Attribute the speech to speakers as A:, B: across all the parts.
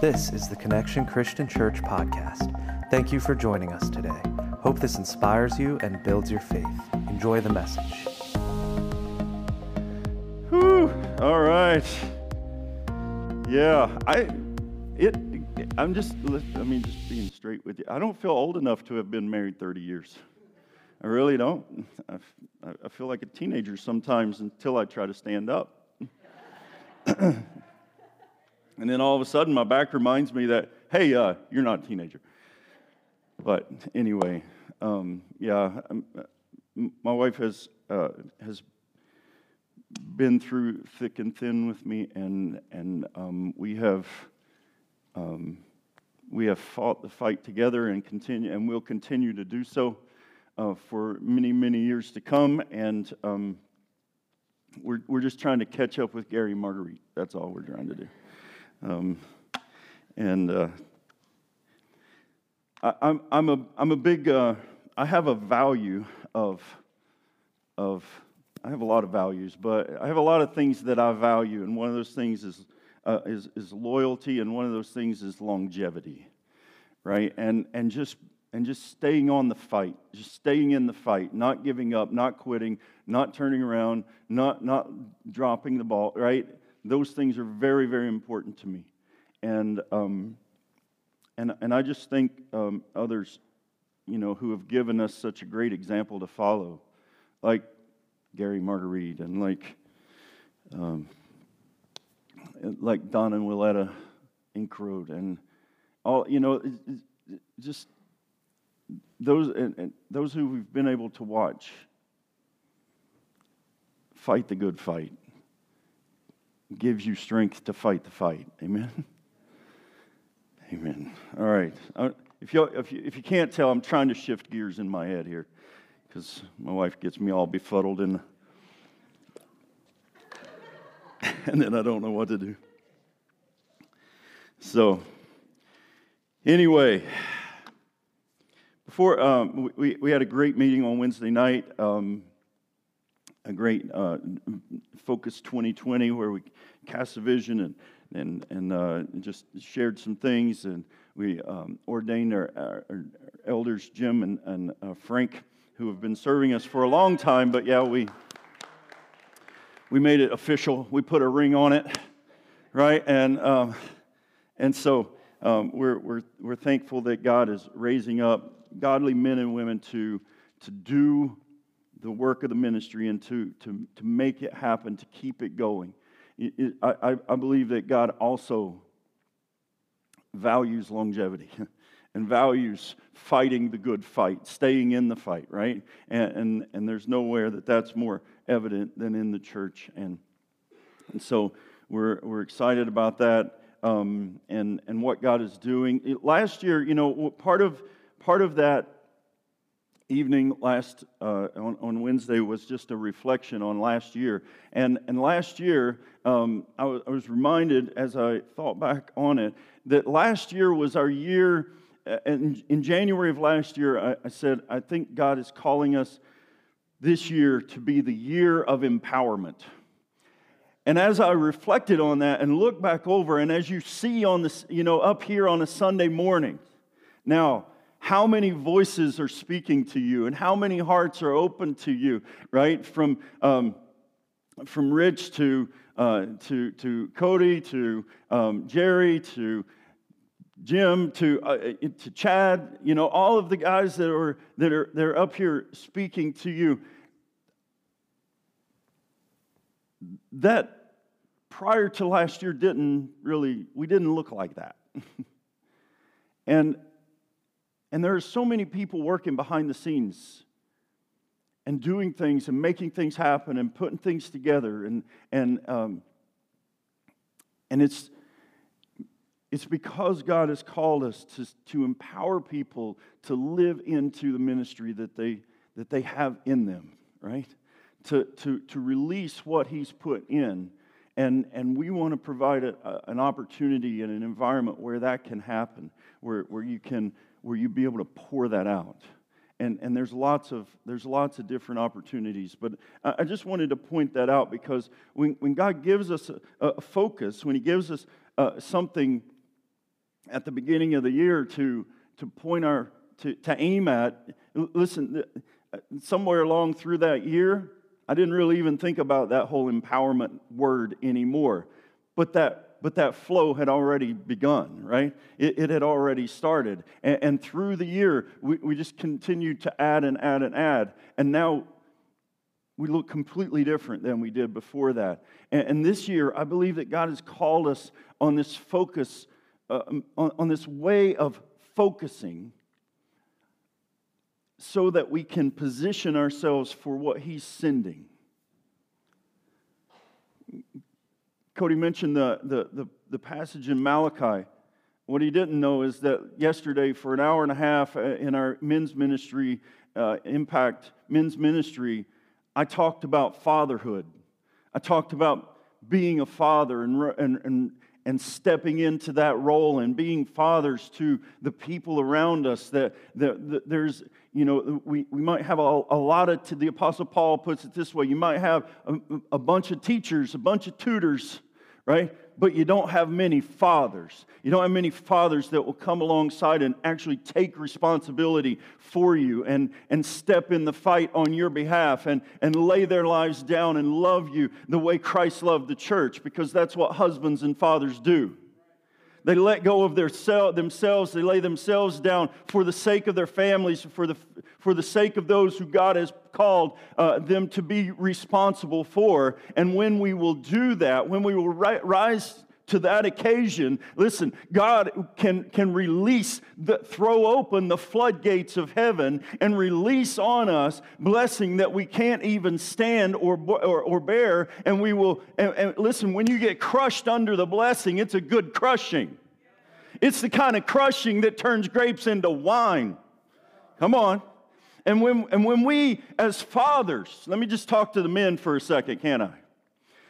A: This is the Connection Christian Church podcast. Thank you for joining us today. Hope this inspires you and builds your faith. Enjoy the message.
B: Whew. All right. Yeah, I it I'm just I mean just being straight with you. I don't feel old enough to have been married 30 years. I really don't. I, I feel like a teenager sometimes until I try to stand up. And then all of a sudden, my back reminds me that, hey, uh, you're not a teenager. But anyway, um, yeah, um, my wife has, uh, has been through thick and thin with me, and, and um, we, have, um, we have fought the fight together and, continue, and we'll continue to do so uh, for many, many years to come. And um, we're, we're just trying to catch up with Gary Marguerite. That's all we're trying to do. Um, and uh, I, am I'm, a, I'm a big, uh, I have a value of, of, I have a lot of values, but I have a lot of things that I value. And one of those things is, uh, is, is loyalty, and one of those things is longevity, right? And, and just and just staying on the fight, just staying in the fight, not giving up, not quitting, not turning around, not, not dropping the ball, right? Those things are very, very important to me. And, um, and, and I just think um, others, you know, who have given us such a great example to follow, like Gary Marguerite and like, um, like Don and Willetta Inkrode and all, you know, just those, and, and those who we've been able to watch fight the good fight gives you strength to fight the fight. Amen? Amen. All right. Uh, if you, if, you, if you can't tell, I'm trying to shift gears in my head here because my wife gets me all befuddled and, and then I don't know what to do. So, anyway, before um, we, we had a great meeting on Wednesday night. Um, a great uh, Focus 2020 where we cast a vision and, and, and uh, just shared some things. And we um, ordained our, our, our, elders, Jim and, and uh, Frank, who have been serving us for a long time. But yeah, we, we made it official. We put a ring on it, right? And, um, and so um, we're, we're, we're thankful that God is raising up godly men and women to, to do the work of the ministry and to, to, to make it happen, to keep it going. It, it, I, I believe that God also values longevity and values fighting the good fight, staying in the fight, right? And, and, and there's nowhere that that's more evident than in the church. And, and so we're, we're excited about that um, and, and what God is doing. It, last year, you know, part of, part of that evening last uh, on, on, Wednesday was just a reflection on last year. And, and last year, um, I, was, reminded as I thought back on it that last year was our year. And uh, in January of last year, I, I said, I think God is calling us this year to be the year of empowerment. And as I reflected on that and looked back over, and as you see on this, you know, up here on a Sunday morning, now, how many voices are speaking to you and how many hearts are open to you, right? From, um, from Rich to, uh, to, to Cody to um, Jerry to Jim to, uh, to Chad, you know, all of the guys that are, that are that are up here speaking to you. That prior to last year didn't really, we didn't look like that. and and there are so many people working behind the scenes and doing things and making things happen and putting things together. And, and, um, and it's, it's because God has called us to, to empower people to live into the ministry that they, that they have in them, right? To, to, to release what He's put in. And, and we want to provide a, a, an opportunity and an environment where that can happen, where, where you can where you'd be able to pour that out. And, and there's, lots of, there's lots of different opportunities. But I just wanted to point that out because when, when God gives us a, a focus, when He gives us uh, something at the beginning of the year to, to point our, to, to aim at. Listen, somewhere along through that year, I didn't really even think about that whole empowerment word anymore. But that but that flow had already begun, right? It, it had already started. And, and, through the year, we, we just continued to add and add and add. And now we look completely different than we did before that. And, and this year, I believe that God has called us on this focus, uh, on, on this way of focusing so that we can position ourselves for what He's sending. Cody mentioned the, the, the, the, passage in Malachi. What he didn't know is that yesterday, for an hour and a half uh, in our men's ministry, uh, Impact Men's Ministry, I talked about fatherhood. I talked about being a father and, and, and, and stepping into that role and being fathers to the people around us. That, that, that there's, you know, we, we might have a, a lot of, the Apostle Paul puts it this way you might have a, a bunch of teachers, a bunch of tutors, right? But you don't have many fathers. You don't have many fathers that will come alongside and actually take responsibility for you and, and step in the fight on your behalf and, and lay their lives down and love you the way Christ loved the church, because that's what husbands and fathers do. They let go of their self, themselves. They lay themselves down for the sake of their families, for the, for the sake of those who God has called uh, them to be responsible for. And when we will do that, when we will ri- rise to that occasion, listen, God can, can release, the, throw open the floodgates of heaven and release on us blessing that we can't even stand or, or, or bear. And we will, and, and listen, when you get crushed under the blessing, it's a good crushing. It's the kind of crushing that turns grapes into wine. Come on. And when, and when we, as fathers, let me just talk to the men for a second, can I?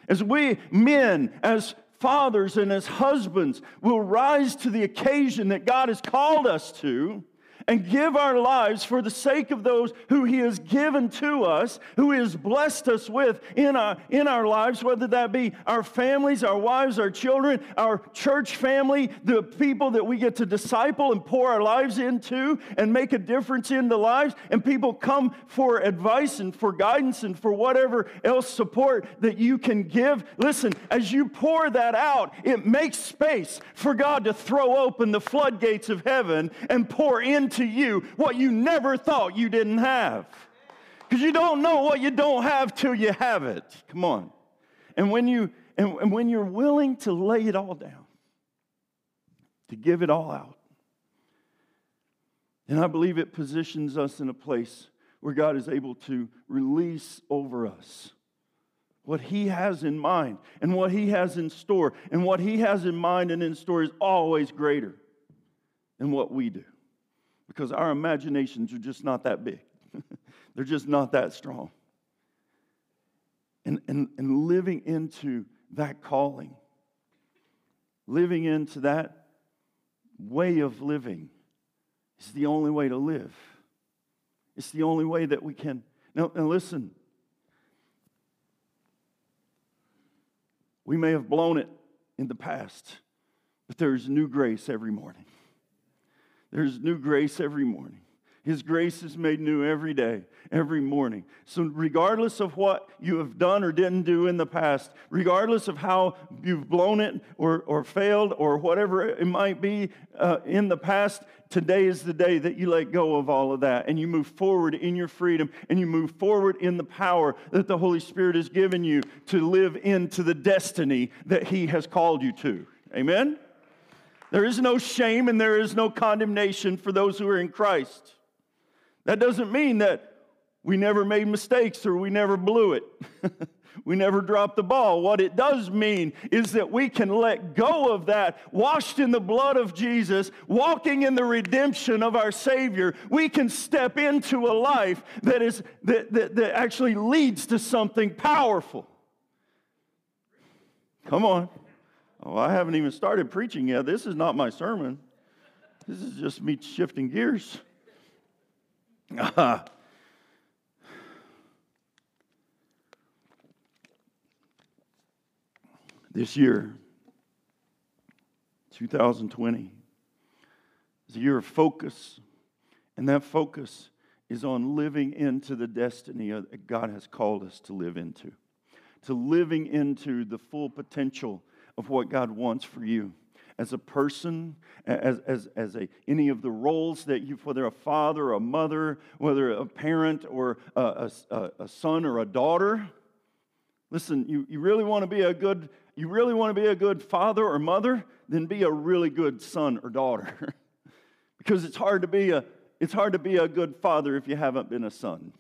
B: As we, men, as fathers and as husbands, will rise to the occasion that God has called us to, and give our lives for the sake of those who He has given to us, who He has blessed us with in our, in our lives, whether that be our families, our wives, our children, our church family, the people that we get to disciple and pour our lives into and make a difference in the lives, and people come for advice and for guidance and for whatever else support that you can give. Listen, as you pour that out, it makes space for God to throw open the floodgates of heaven and pour into to you what you never thought you didn't have. Because you don't know what you don't have till you have it. Come on. And when, you, and, and when you're willing to lay it all down, to give it all out, and I believe it positions us in a place where God is able to release over us what He has in mind and what He has in store. And what He has in mind and in store is always greater than what we do because our imaginations are just not that big. They're just not that strong. And, and, and living into that calling, living into that way of living is the only way to live. It's the only way that we can. Now, now listen, we may have blown it in the past, but there's new grace every morning. There's new grace every morning. His grace is made new every day, every morning. So, regardless of what you have done or didn't do in the past, regardless of how you've blown it or, or failed or whatever it might be uh, in the past, today is the day that you let go of all of that and you move forward in your freedom and you move forward in the power that the Holy Spirit has given you to live into the destiny that He has called you to. Amen? There is no shame and there is no condemnation for those who are in Christ. That doesn't mean that we never made mistakes or we never blew it. we never dropped the ball. What it does mean is that we can let go of that, washed in the blood of Jesus, walking in the redemption of our Savior. We can step into a life that, is, that, that, that actually leads to something powerful. Come on. Oh, I haven't even started preaching yet. This is not my sermon. This is just me shifting gears. this year, 2020, is a year of focus. And that focus is on living into the destiny that God has called us to live into, to living into the full potential of what God wants for you as a person, as, as, as a, any of the roles that you, whether a father or a mother, whether a parent or a, a, a son or a daughter. Listen, you, you really want to be a good, you really want to be a good father or mother, then be a really good son or daughter. because it's hard to be a it's hard to be a good father if you haven't been a son.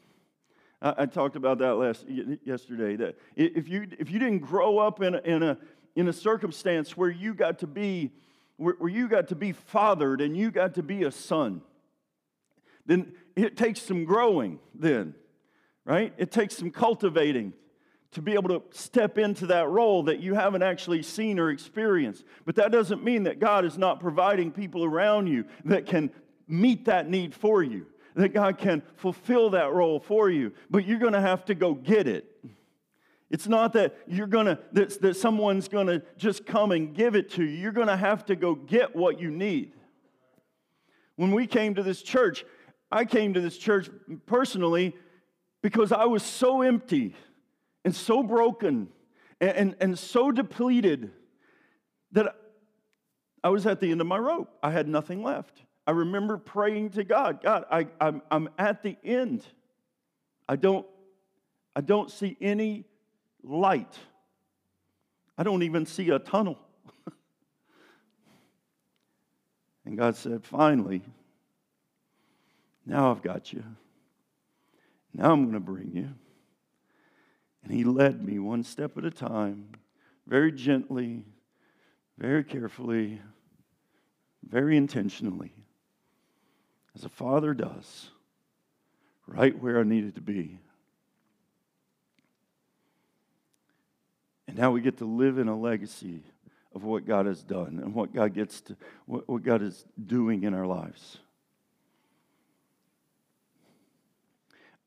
B: I, I talked about that last yesterday. That if you if you didn't grow up in a, in a in a circumstance where you got to be where, where you got to be fathered and you got to be a son, then it takes some growing. Then, right? It takes some cultivating to be able to step into that role that you haven't actually seen or experienced. But that doesn't mean that God is not providing people around you that can meet that need for you, that God can fulfill that role for you, but you're going to have to go get it. It's not that you're gonna that, that someone's gonna just come and give it to you. You're gonna have to go get what you need. When we came to this church, I came to this church personally because I was so empty and so broken and, and, and so depleted that I was at the end of my rope. I had nothing left. I remember praying to God, God, I, I'm, I'm at the end. I don't, I don't see any light. I don't even see a tunnel. and God said, Finally, now I've got you. Now I'm going to bring you. And He led me one step at a time, very gently, very carefully, very intentionally as a father does, right where I needed to be. And now we get to live in a legacy of what God has done and what God gets to what, what God is doing in our lives.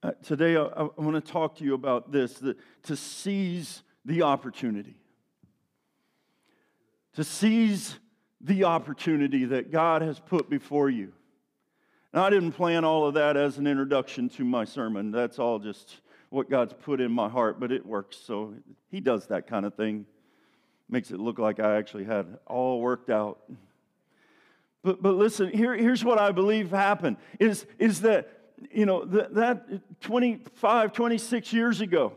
B: Uh, today, I, I want to talk to you about this the, to seize the opportunity. To seize the opportunity that God has put before you. Now, I didn't plan all of that as an introduction to my sermon. That's all just what God's put in my heart, but it works. So He does that kind of thing. Makes it look like I actually had all worked out. But, but listen, here, here's what I believe happened is, is that, you know, that, that 25, 26 years ago,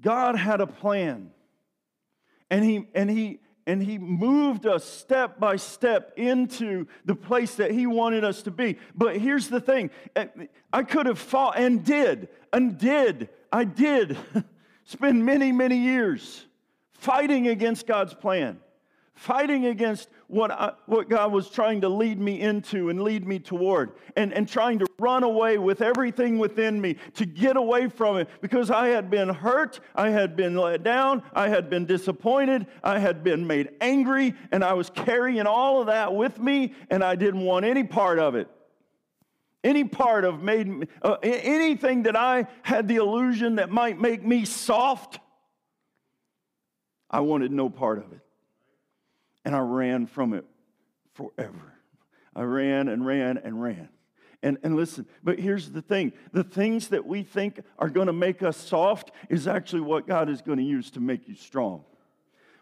B: God had a plan. And he, and he, and he moved us step by step into the place that he wanted us to be. But here's the thing I could have fought and did, and did, I did spend many, many years fighting against God's plan fighting against what, I, what God was trying to lead me into and lead me toward, and, and trying to run away with everything within me to get away from it because I had been hurt, I had been let down, I had been disappointed, I had been made angry, and I was carrying all of that with me, and I didn't want any part of it. Any part of made uh, anything that I had the illusion that might make me soft, I wanted no part of it and I ran from it forever. I ran and ran and ran. And, and listen, but here's the thing the things that we think are going to make us soft is actually what God is going to use to make you strong.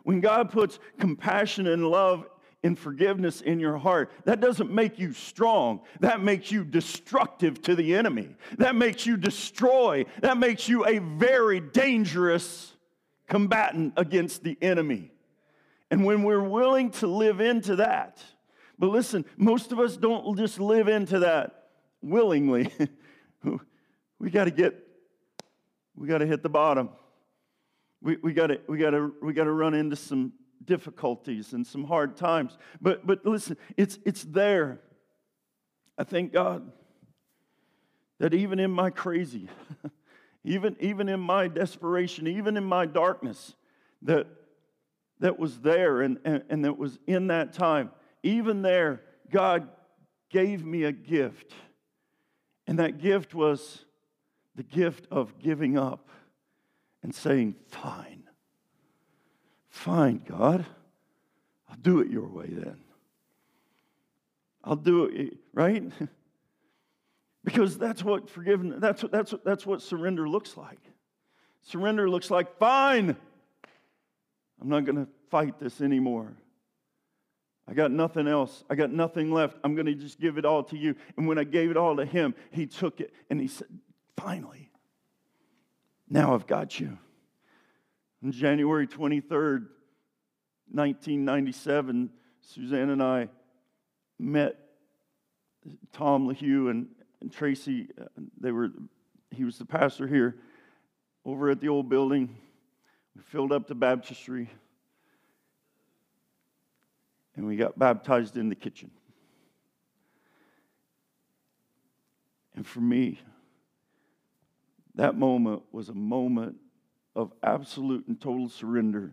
B: When God puts compassion and love and forgiveness in your heart, that doesn't make you strong. That makes you destructive to the enemy. That makes you destroy. That makes you a very dangerous combatant against the enemy. And when we're willing to live into that, but listen, most of us don't just live into that willingly. we got to get, we got to hit the bottom. We, we got to we got to we got to run into some difficulties and some hard times. But but listen, it's it's there. I thank God that even in my crazy, even even in my desperation, even in my darkness, that that was there and, and, and that was in that time. Even there, God gave me a gift. And that gift was the gift of giving up and saying, Fine, fine, God, I'll do it your way then. I'll do it, right? because that's what forgiveness, that's what, that's, what, that's what surrender looks like. Surrender looks like, fine, I'm not going to fight this anymore. I got nothing else. I got nothing left. I'm going to just give it all to you. And when I gave it all to him, he took it and he said, Finally, now I've got you. On January 23rd, 1997, Suzanne and I met Tom LaHue and, and Tracy. Uh, they were, he was the pastor here over at the old building. We filled up the baptistry and we got baptized in the kitchen. And for me, that moment was a moment of absolute and total surrender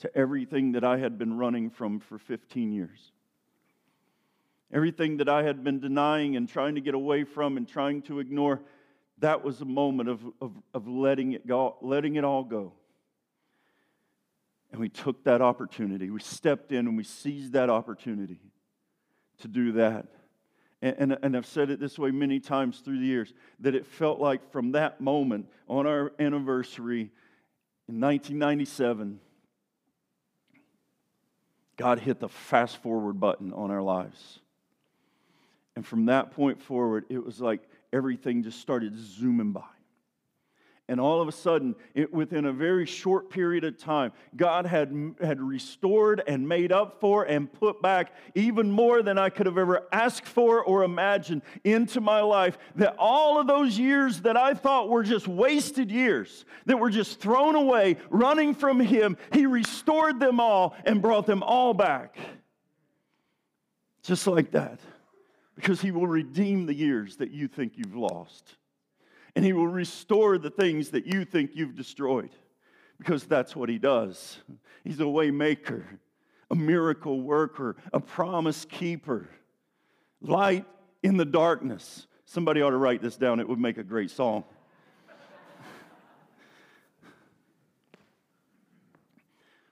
B: to everything that I had been running from for 15 years. Everything that I had been denying and trying to get away from and trying to ignore, that was a moment of, of, of letting, it go, letting it all go. And we took that opportunity. We stepped in and we seized that opportunity to do that. And, and, and, I've said it this way many times through the years that it felt like from that moment on our anniversary in 1997, God hit the fast forward button on our lives. And from that point forward, it was like everything just started zooming by. And all of a sudden, it, within a very short period of time, God had, had restored and made up for and put back even more than I could have ever asked for or imagined into my life. That all of those years that I thought were just wasted years, that were just thrown away, running from Him, He restored them all and brought them all back. Just like that. Because He will redeem the years that you think you've lost and He will restore the things that you think you've destroyed because that's what He does. He's a waymaker, a miracle worker, a promise keeper, light in the darkness. Somebody ought to write this down, it would make a great song.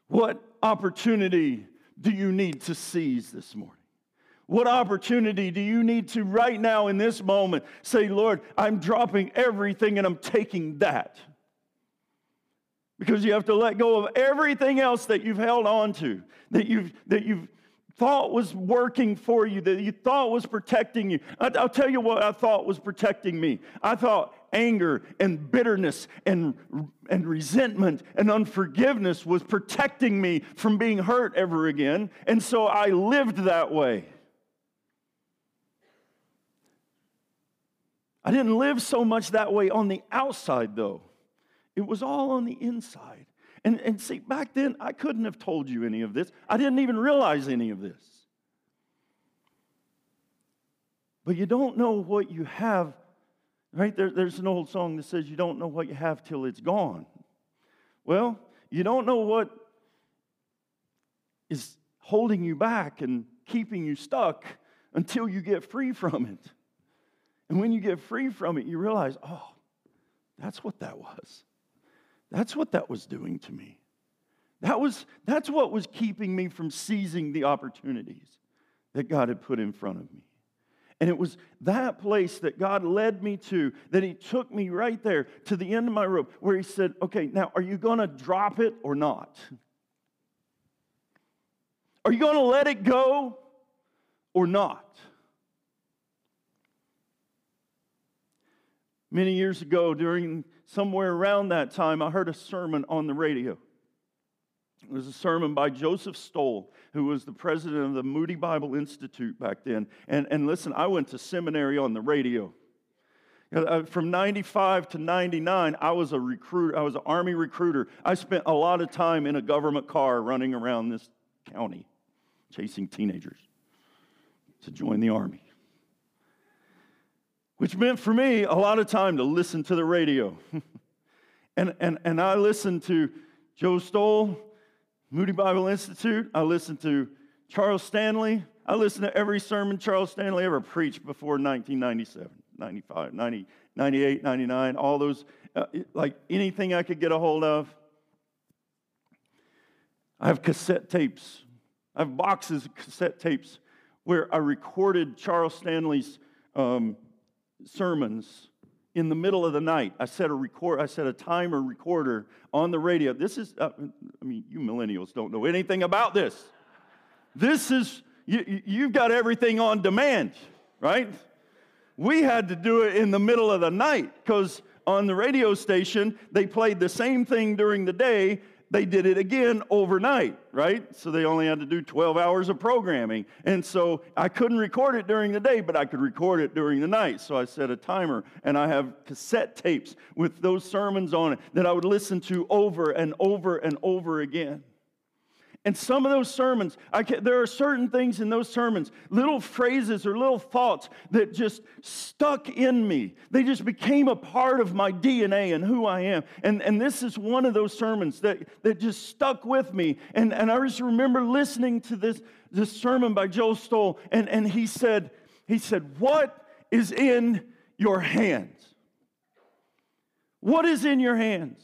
B: what opportunity do you need to seize this morning? What opportunity do you need to right now in this moment say, Lord, I'm dropping everything and I'm taking that? Because you have to let go of everything else that you've held on to, that you've, that you've thought was working for you, that you thought was protecting you. I'll tell you what I thought was protecting me. I thought anger and bitterness and, and resentment and unforgiveness was protecting me from being hurt ever again. And so I lived that way. I didn't live so much that way on the outside, though. It was all on the inside. And, and see, back then, I couldn't have told you any of this. I didn't even realize any of this. But you don't know what you have, right? There, there's an old song that says, You don't know what you have till it's gone. Well, you don't know what is holding you back and keeping you stuck until you get free from it. And when you get free from it, you realize, oh, that's what that was. That's what that was doing to me. That was, that's what was keeping me from seizing the opportunities that God had put in front of me. And it was that place that God led me to, that He took me right there to the end of my rope, where He said, Okay, now are you going to drop it or not? Are you going to let it go or not? Many years ago, during somewhere around that time, I heard a sermon on the radio. It was a sermon by Joseph Stowell, who was the president of the Moody Bible Institute back then. And, and listen, I went to seminary on the radio. Uh, from 95 to 99, I was a recruiter, I was an Army recruiter. I spent a lot of time in a government car running around this county, chasing teenagers to join the Army which meant for me a lot of time to listen to the radio. and, and, and I listened to Joe Stowell, Moody Bible Institute. I listened to Charles Stanley. I listened to every sermon Charles Stanley ever preached before 1997, 95, 90, 98, 99, all those, uh, like anything I could get a hold of. I have cassette tapes I have boxes of cassette tapes where I recorded Charles Stanley's um, sermons in the middle of the night. I set a record. I set a timer recorder on the radio. This is. Uh, I mean, you millennials don't know anything about this. This is. You, you've got everything on demand, right? We had to do it in the middle of the night because on the radio station they played the same thing during the day they did it again overnight, right? So they only had to do 12 hours of programming. And so I couldn't record it during the day, but I could record it during the night. So I set a timer and I have cassette tapes with those sermons on it that I would listen to over and over and over again. And some of those sermons, can, there are certain things in those sermons, little phrases or little thoughts that just stuck in me. They just became a part of my DNA and who I am. And, and this is one of those sermons that, that just stuck with me. And, and I just remember listening to this, this sermon by Joe Stowell, and, and he said, he said, What is in your hands? What is in your hands?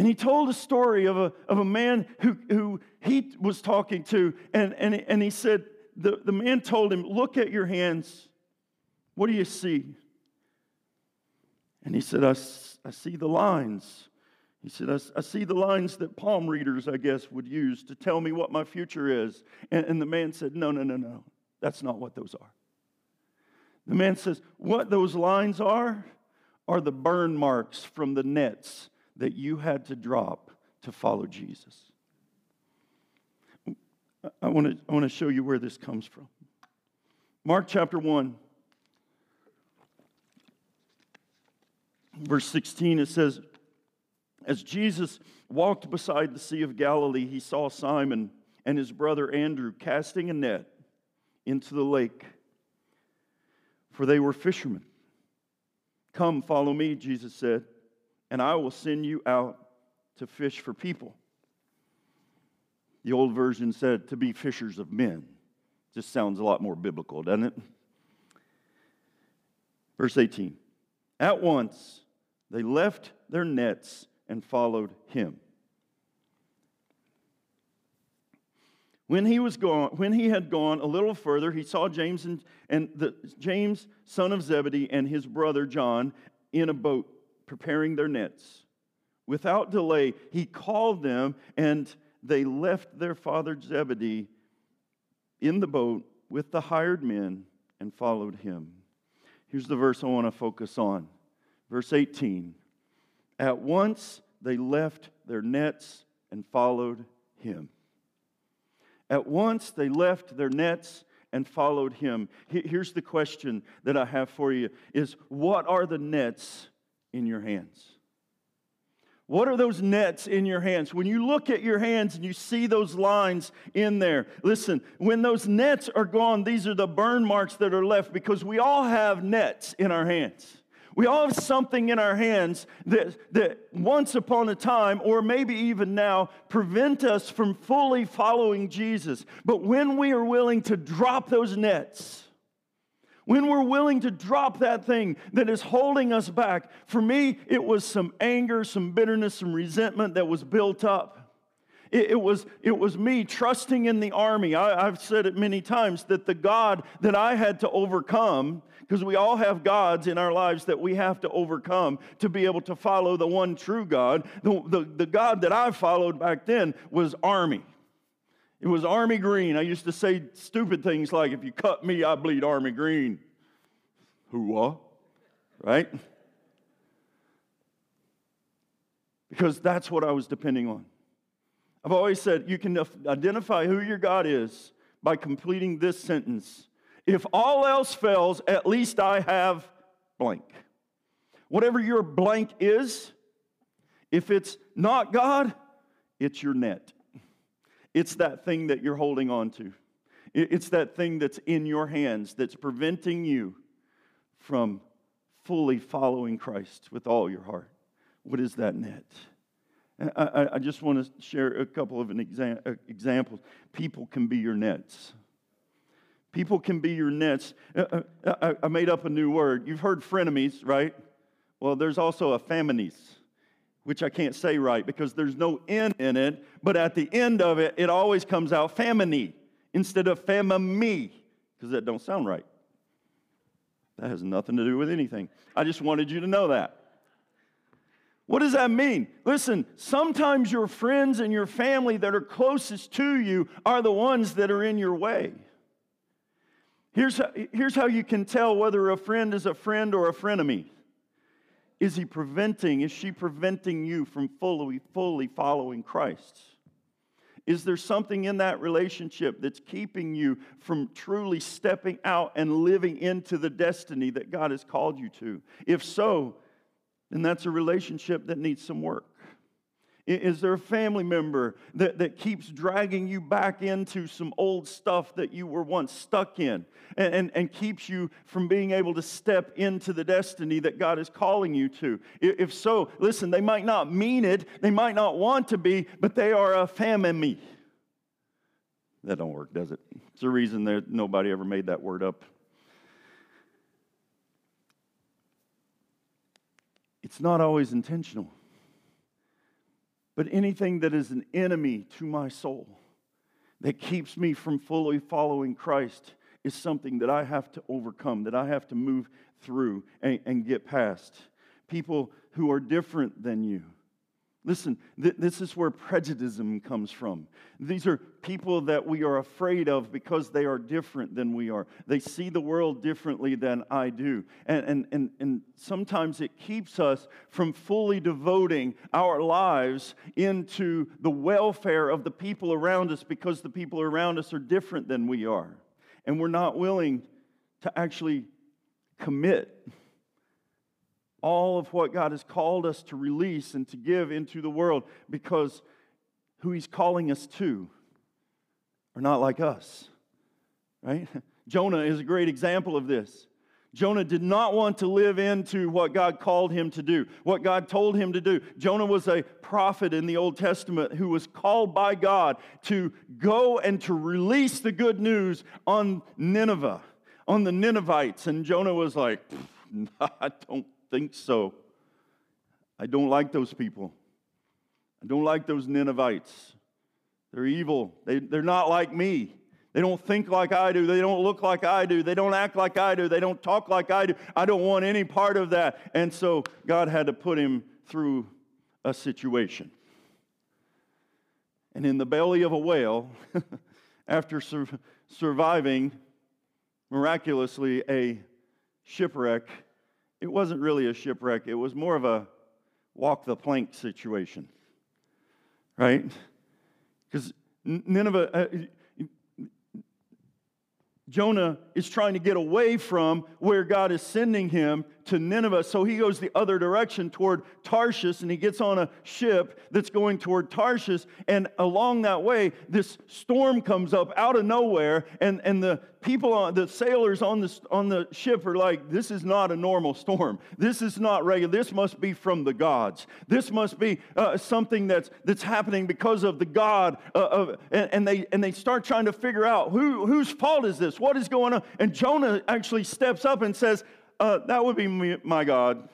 B: And he told a story of a, of a man who, who he was talking to, and, and, and he said, the, the man told him, Look at your hands. What do you see? And he said, I, I see the lines. He said, I, I, see the lines that palm readers, I guess, would use to tell me what my future is. And, and the man said, No, no, no, no. That's not what those are. The man says, What those lines are, are the burn marks from the nets that you had to drop to follow Jesus. I want to, I want to show you where this comes from. Mark chapter 1, verse 16, it says, As Jesus walked beside the Sea of Galilee, he saw Simon and his brother Andrew casting a net into the lake, for they were fishermen. Come, follow me, Jesus said and I will send you out to fish for people. The old version said to be fishers of men. Just sounds a lot more biblical, doesn't it? Verse 18 At once they left their nets and followed him. When he was gone, when he had gone a little further, he saw James and, and the, James, son of Zebedee, and his brother John in a boat preparing their nets. Without delay, he called them, and they left their father Zebedee in the boat with the hired men and followed him. Here's the verse I want to focus on. Verse 18. At once they left their nets and followed him. At once they left their nets and followed him. Here's the question that I have for you is what are the nets in your hands? What are those nets in your hands? When you look at your hands and you see those lines in there, listen, when those nets are gone, these are the burn marks that are left because we all have nets in our hands. We all have something in our hands that, that once upon a time, or maybe even now, prevent us from fully following Jesus. But when we are willing to drop those nets, when we're willing to drop that thing that is holding us back. For me, it was some anger, some bitterness, some resentment that was built up. It, it was, it was me trusting in the army. I, I've said it many times that the God that I had to overcome, because we all have gods in our lives that we have to overcome to be able to follow the one true God. The, the, the God that I followed back then was army. It was army green. I used to say stupid things like, if you cut me, I bleed army green. Hooah, uh? right? Because that's what I was depending on. I've always said you can identify who your God is by completing this sentence. If all else fails, at least I have blank. Whatever your blank is, if it's not God, it's your net. It's that thing that you're holding on to. It's that thing that's in your hands that's preventing you from fully following Christ with all your heart. What is that net? I, I just want to share a couple of uh, examples. People can be your nets. People can be your nets. Uh, uh, I made up a new word. You've heard frenemies, right? Well, there's also a famines which I can't say right because there's no N in it, but at the end of it, it always comes out family instead of famami because that don't sound right. That has nothing to do with anything. I just wanted you to know that. What does that mean? Listen, sometimes your friends and your family that are closest to you are the ones that are in your way. Here's how, here's how you can tell whether a friend is a friend or a frenemy. Is he preventing, is she preventing you from fully, fully following Christ? Is there something in that relationship that's keeping you from truly stepping out and living into the destiny that God has called you to? If so, then that's a relationship that needs some work. Is there a family member that, that keeps dragging you back into some old stuff that you were once stuck in and, and, and, keeps you from being able to step into the destiny that God is calling you to? If so, listen, they might not mean it, they might not want to be, but they are a family. That don't work, does it? It's the reason that nobody ever made that word up. It's not always intentional. But anything that is an enemy to my soul, that keeps me from fully following Christ, is something that I have to overcome, that I have to move through and, and get past. People who are different than you Listen, th- this is where prejudice comes from. These are people that we are afraid of because they are different than we are. They see the world differently than I do. And, and, and, and sometimes it keeps us from fully devoting our lives into the welfare of the people around us because the people around us are different than we are. And we're not willing to actually commit all of what God has called us to release and to give into the world because who He's calling us to are not like us, right? Jonah is a great example of this. Jonah did not want to live into what God called him to do, what God told him to do. Jonah was a prophet in the Old Testament who was called by God to go and to release the good news on Nineveh, on the Ninevites. And Jonah was like, I don't think so. I don't like those people. I don't like those Ninevites. They're evil. They, they're not like me. They don't think like I do. They don't look like I do. They don't act like I do. They don't talk like I do. I don't want any part of that. And so God had to put him through a situation. And in the belly of a whale, after sur- surviving miraculously a shipwreck, it wasn't really a shipwreck, it was more of a walk the plank situation, right? Because Nineveh, uh, Jonah is trying to get away from where God is sending him to Nineveh. So he goes the other direction toward Tarshish and he gets on a ship that's going toward Tarshish. And along that way, this storm comes up out of nowhere. And, and the people, on, the sailors on the, on the ship are like, this is not a normal storm. This is not regular. This must be from the gods. This must be uh, something that's, that's happening because of the God. Uh, of, and, and, they, and they start trying to figure out who, whose fault is this? What is going on? And Jonah actually steps up and says, uh, that would be me, my God.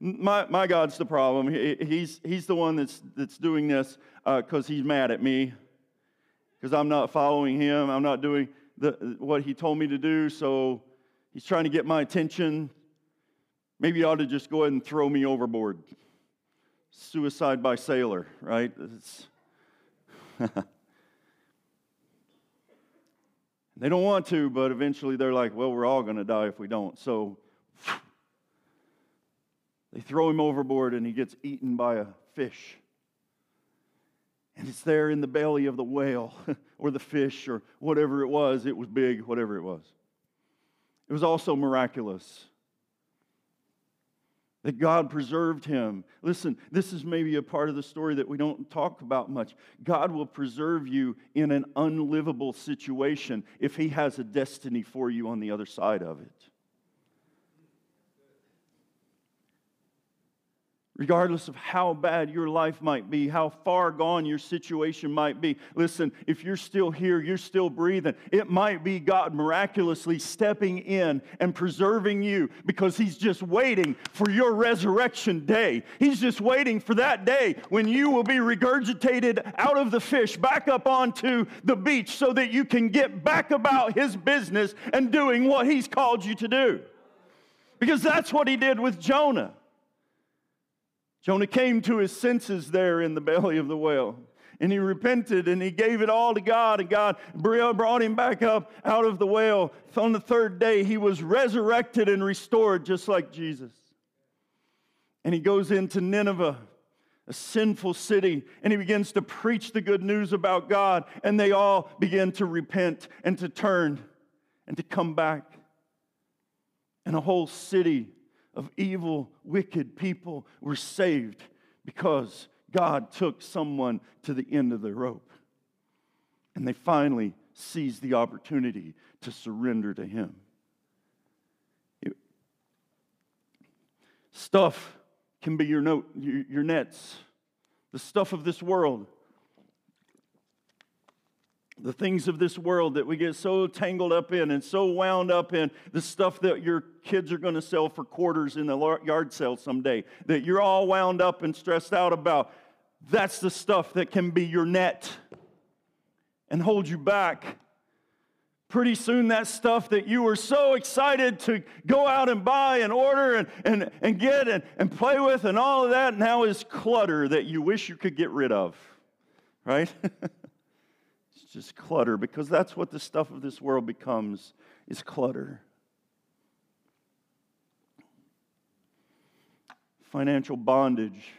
B: My, my God's the problem. He, he's, he's the one that's, that's doing this because uh, he's mad at me, because I'm not following him. I'm not doing the, what he told me to do, so he's trying to get my attention. Maybe you ought to just go ahead and throw me overboard. Suicide by sailor, right? They don't want to, but eventually they're like, well, we're all going to die if we don't. So they throw him overboard and he gets eaten by a fish. And it's there in the belly of the whale or the fish or whatever it was. It was big, whatever it was. It was also miraculous that God preserved him. Listen, this is maybe a part of the story that we don't talk about much. God will preserve you in an unlivable situation if he has a destiny for you on the other side of it. Regardless of how bad your life might be, how far gone your situation might be. Listen, if you're still here, you're still breathing, it might be God miraculously stepping in and preserving you because He's just waiting for your resurrection day. He's just waiting for that day when you will be regurgitated out of the fish back up onto the beach so that you can get back about His business and doing what He's called you to do. Because that's what He did with Jonah. Jonah came to his senses there in the belly of the whale. And he repented and he gave it all to God, and God brought him back up out of the whale. On the third day, he was resurrected and restored, just like Jesus. And he goes into Nineveh, a sinful city, and he begins to preach the good news about God, and they all begin to repent and to turn and to come back. And a whole city of evil, wicked people were saved because God took someone to the end of the rope. And they finally seized the opportunity to surrender to Him. It, stuff can be your, note, your, your nets, the stuff of this world the things of this world that we get so tangled up in and so wound up in, the stuff that your kids are going to sell for quarters in the yard sale someday, that you're all wound up and stressed out about, that's the stuff that can be your net and hold you back. Pretty soon, that stuff that you were so excited to go out and buy and order and, and, and get and, and play with and all of that now is clutter that you wish you could get rid of, right? just clutter because that's what the stuff of this world becomes is clutter. Financial bondage.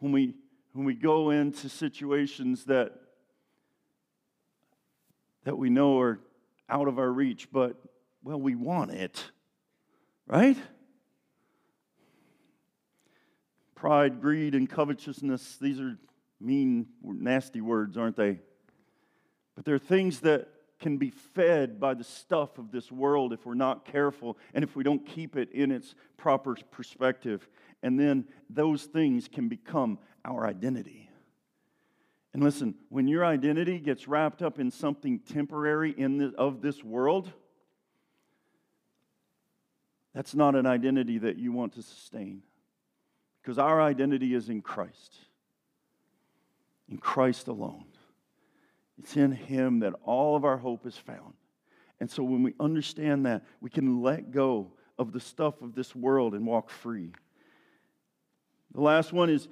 B: When we when we go into situations that that we know are out of our reach, but well, we want it. Right? Pride, greed, and covetousness, these are mean, nasty words, aren't they? But there are things that can be fed by the stuff of this world if we're not careful and if we don't keep it in its proper perspective. And then those things can become our identity. And listen, when your identity gets wrapped up in something temporary in the, of this world, that's not an identity that you want to sustain. Because our identity is in Christ, in Christ alone. It's in Him that all of our hope is found. And so when we understand that, we can let go of the stuff of this world and walk free. The last one is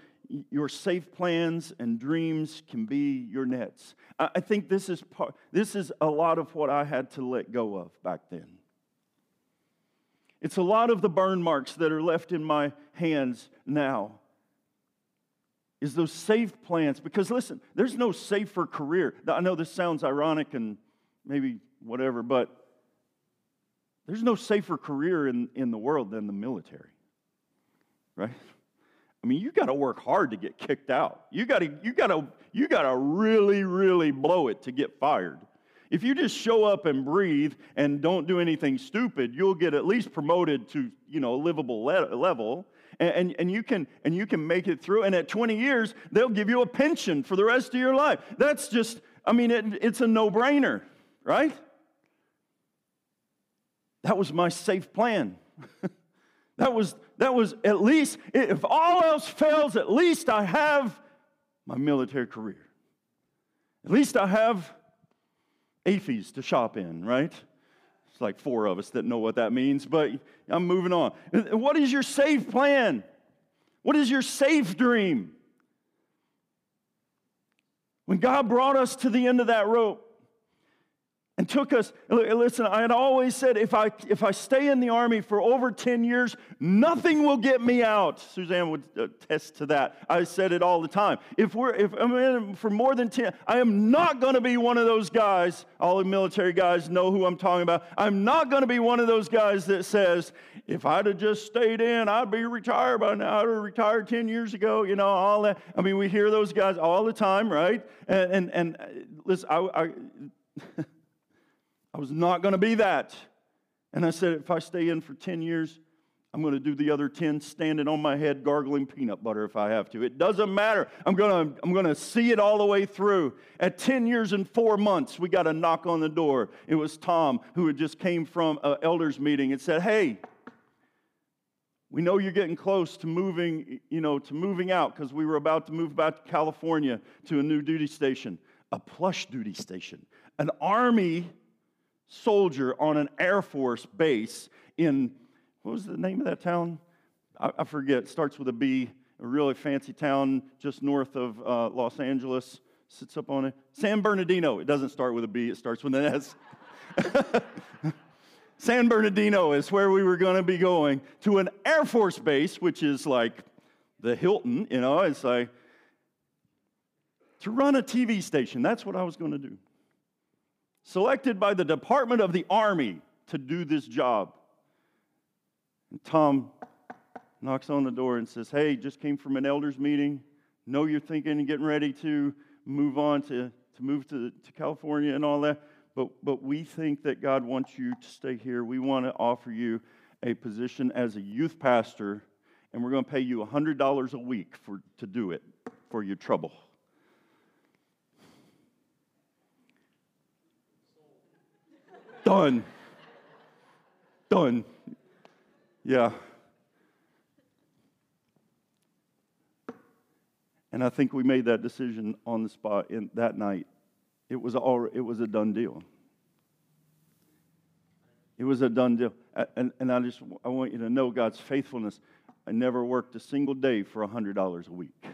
B: your safe plans and dreams can be your nets. I think this is, part, this is a lot of what I had to let go of back then. It's a lot of the burn marks that are left in my hands now is those safe plans. Because listen, there's no safer career. I know this sounds ironic and maybe whatever, but there's no safer career in, in the world than the military, right? I mean, you got to work hard to get kicked out. You got to you got to you got to really really blow it to get fired. If you just show up and breathe and don't do anything stupid, you'll get at least promoted to, you know, a livable le- level and, and, and, you can, and you can make it through. And at 20 years, they'll give you a pension for the rest of your life. That's just, I mean, it, it's a no brainer, right? That was my safe plan. that, was, that was at least, if all else fails, at least I have my military career. At least I have AAFES to shop in, right? It's like four of us that know what that means, but I'm moving on. What is your safe plan? What is your safe dream? When God brought us to the end of that rope, and took us listen i had always said if i if i stay in the army for over 10 years nothing will get me out. Suzanne would attest to that. I said it all the time. If we're if i'm in for more than 10 i am not going to be one of those guys all the military guys know who i'm talking about. I'm not going to be one of those guys that says if i'd have just stayed in i'd be retired by now i'd have retired 10 years ago you know all that. I mean we hear those guys all the time right? And and, and uh, listen i, I I was not going to be that. And I said, if I stay in for 10 years, I'm going to do the other 10 standing on my head, gargling peanut butter if I have to. It doesn't matter. I'm going to, I'm going to see it all the way through. At 10 years and four months, we got a knock on the door. It was Tom who had just came from an elders meeting and said, Hey, we know you're getting close to moving, you know, to moving out because we were about to move back to California to a new duty station, a plush duty station, an army soldier on an Air Force base in, what was the name of that town? I, I forget. It starts with a B, a really fancy town just north of uh, Los Angeles. Sits up on it. San Bernardino. It doesn't start with a B, it starts with an S. San Bernardino is where we were going to be going to an Air Force base, which is like the Hilton, you know, it's like to run a TV station. That's what I was going to do. Selected by the Department of the Army to do this job. And Tom knocks on the door and says, Hey, just came from an elders meeting. Know you're thinking and getting ready to move on to, to move to, to California and all that but, but we think that God wants you to stay here. We want to offer you a position as a youth pastor, and we're going to pay you $100 a week for, to do it for your trouble. Done. Done. Yeah. And I think we made that decision on the spot in that night. It was, all, it was a done deal. It was a done deal. And, and I just I want you to know God's faithfulness. I never worked a single day for $100 a week.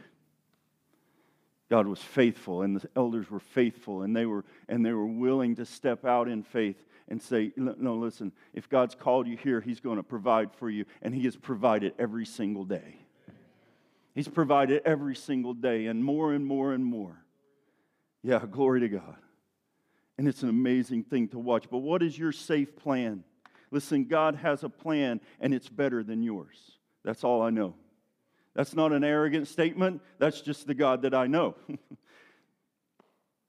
B: God was faithful and the elders were faithful and they were and they were willing to step out in faith and say no listen if God's called you here he's going to provide for you and he has provided every single day. He's provided every single day and more and more and more. Yeah, glory to God. And it's an amazing thing to watch. But what is your safe plan? Listen, God has a plan, and it's better than yours. That's all I know. That's not an arrogant statement. That's just the God that I know.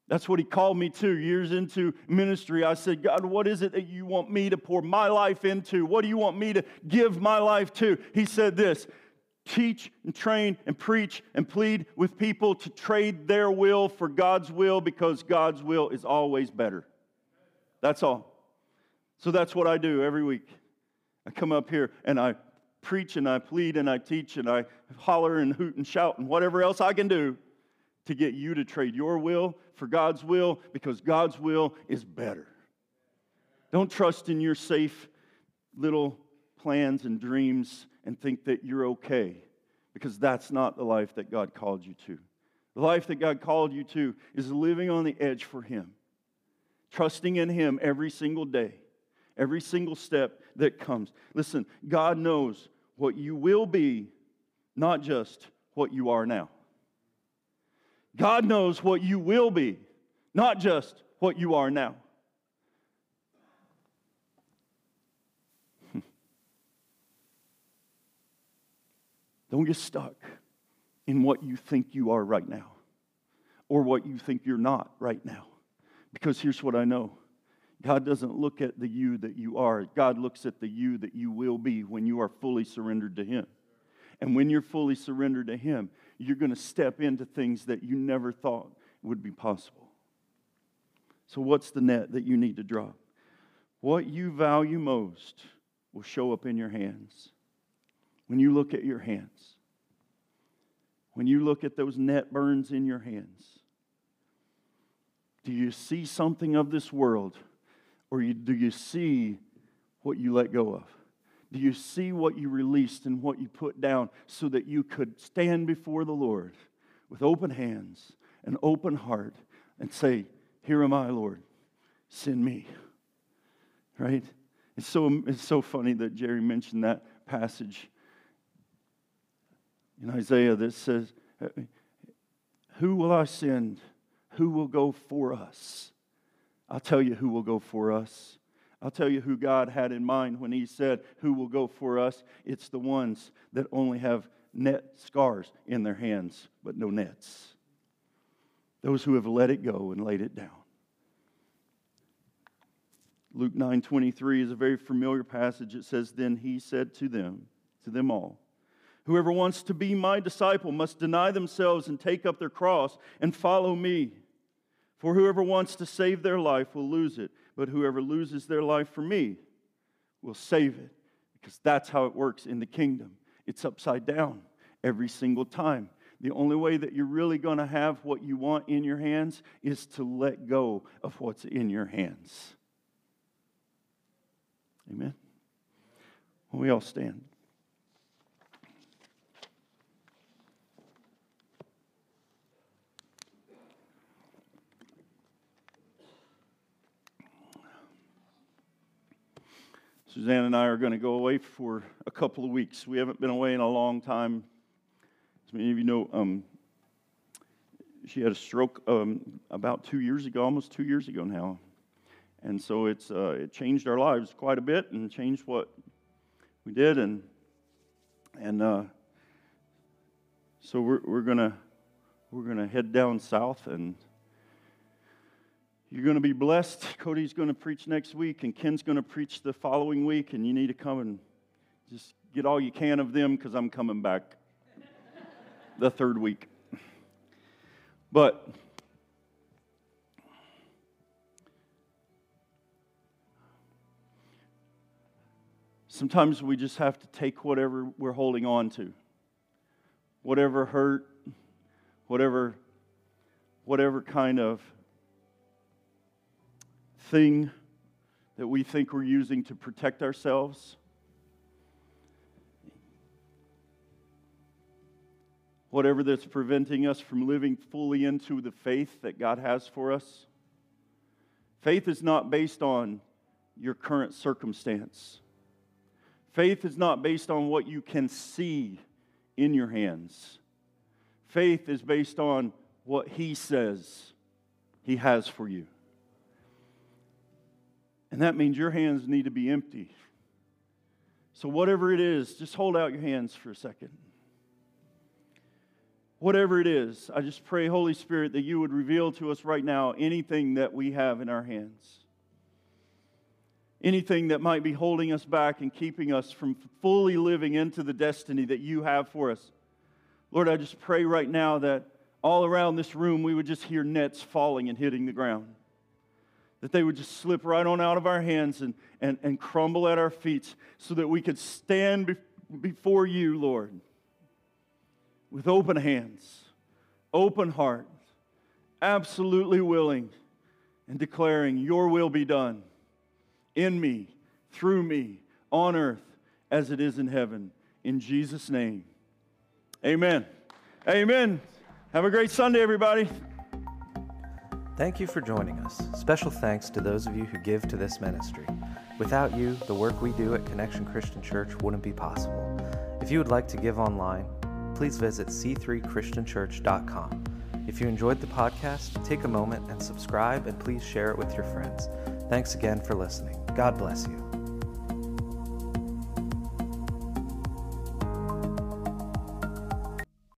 B: That's what he called me to years into ministry. I said, God, what is it that you want me to pour my life into? What do you want me to give my life to? He said this teach and train and preach and plead with people to trade their will for God's will because God's will is always better. That's all. So that's what I do every week. I come up here and I preach and I plead and I teach and I holler and hoot and shout and whatever else I can do to get you to trade your will for God's will because God's will is better. Don't trust in your safe little plans and dreams and think that you're okay because that's not the life that God called you to. The life that God called you to is living on the edge for Him, trusting in Him every single day, every single step that comes. Listen, God knows what you will be, not just what you are now. God knows what you will be, not just what you are now. Don't get stuck in what you think you are right now or what you think you're not right now. Because here's what I know God doesn't look at the you that you are, God looks at the you that you will be when you are fully surrendered to Him. And when you're fully surrendered to Him, you're going to step into things that you never thought would be possible. So, what's the net that you need to drop? What you value most will show up in your hands when you look at your hands, when you look at those net burns in your hands, do you see something of this world or do you see what you let go of? Do you see what you released and what you put down so that you could stand before the Lord with open hands, and open heart, and say, Here am I, Lord, send me? Right? It's so, it's so funny that Jerry mentioned that passage in Isaiah that says, Who will I send? Who will go for us? I'll tell you who will go for us. I'll tell you who God had in mind when He said, Who will go for us? It's the ones that only have net scars in their hands, but no nets. Those who have let it go and laid it down. Luke 9 23 is a very familiar passage. It says, Then he said to them, to them all. Whoever wants to be my disciple must deny themselves and take up their cross and follow me. For whoever wants to save their life will lose it, but whoever loses their life for me will save it. Because that's how it works in the kingdom. It's upside down every single time. The only way that you're really going to have what you want in your hands is to let go of what's in your hands. Amen. When we all stand. Suzanne and I are going to go away for a couple of weeks. We haven't been away in a long time. As many of you know, um, she had a stroke um, about two years ago, almost two years ago now. And so it's, uh, it changed our lives quite a bit and changed what we did. And, and uh, so we're, we're going we're gonna head down south and you're going to be blessed. Cody's going to preach next week, and Ken's going to preach the following week, and you need to come and just get all you can of them because I'm coming back the third week. But sometimes we just have to take whatever we're holding on to, whatever hurt, whatever, whatever kind of thing that we think we're using to protect ourselves. Whatever that's preventing us from living fully into the faith that God has for us. Faith is not based on your current circumstance. Faith is not based on what you can see in your hands. Faith is based on what He says He has for you. And that means your hands need to be empty. So, whatever it is, just hold out your hands for a second. Whatever it is, I just pray, Holy Spirit, that you would reveal to us right now anything that we have in our hands. Anything that might be holding us back and keeping us from fully living into the destiny that you have for us. Lord, I just pray right now that all around this room we would just hear nets falling and hitting the ground that they would just slip right on out of our hands and, and, and crumble at our feet so that we could stand be- before you, Lord, with open hands, open heart, absolutely willing, and declaring, Your will be done in me, through me, on earth as it is in heaven. In Jesus' name. Amen. Amen. Have a great Sunday, everybody.
A: Thank you for joining us. Special thanks to those of you who give to this ministry. Without you, the work we do at Connection Christian Church wouldn't be possible. If you would like to give online, please visit c3christianchurch.com. If you enjoyed the podcast, take a moment and subscribe and please share it with your friends. Thanks again for listening. God bless you.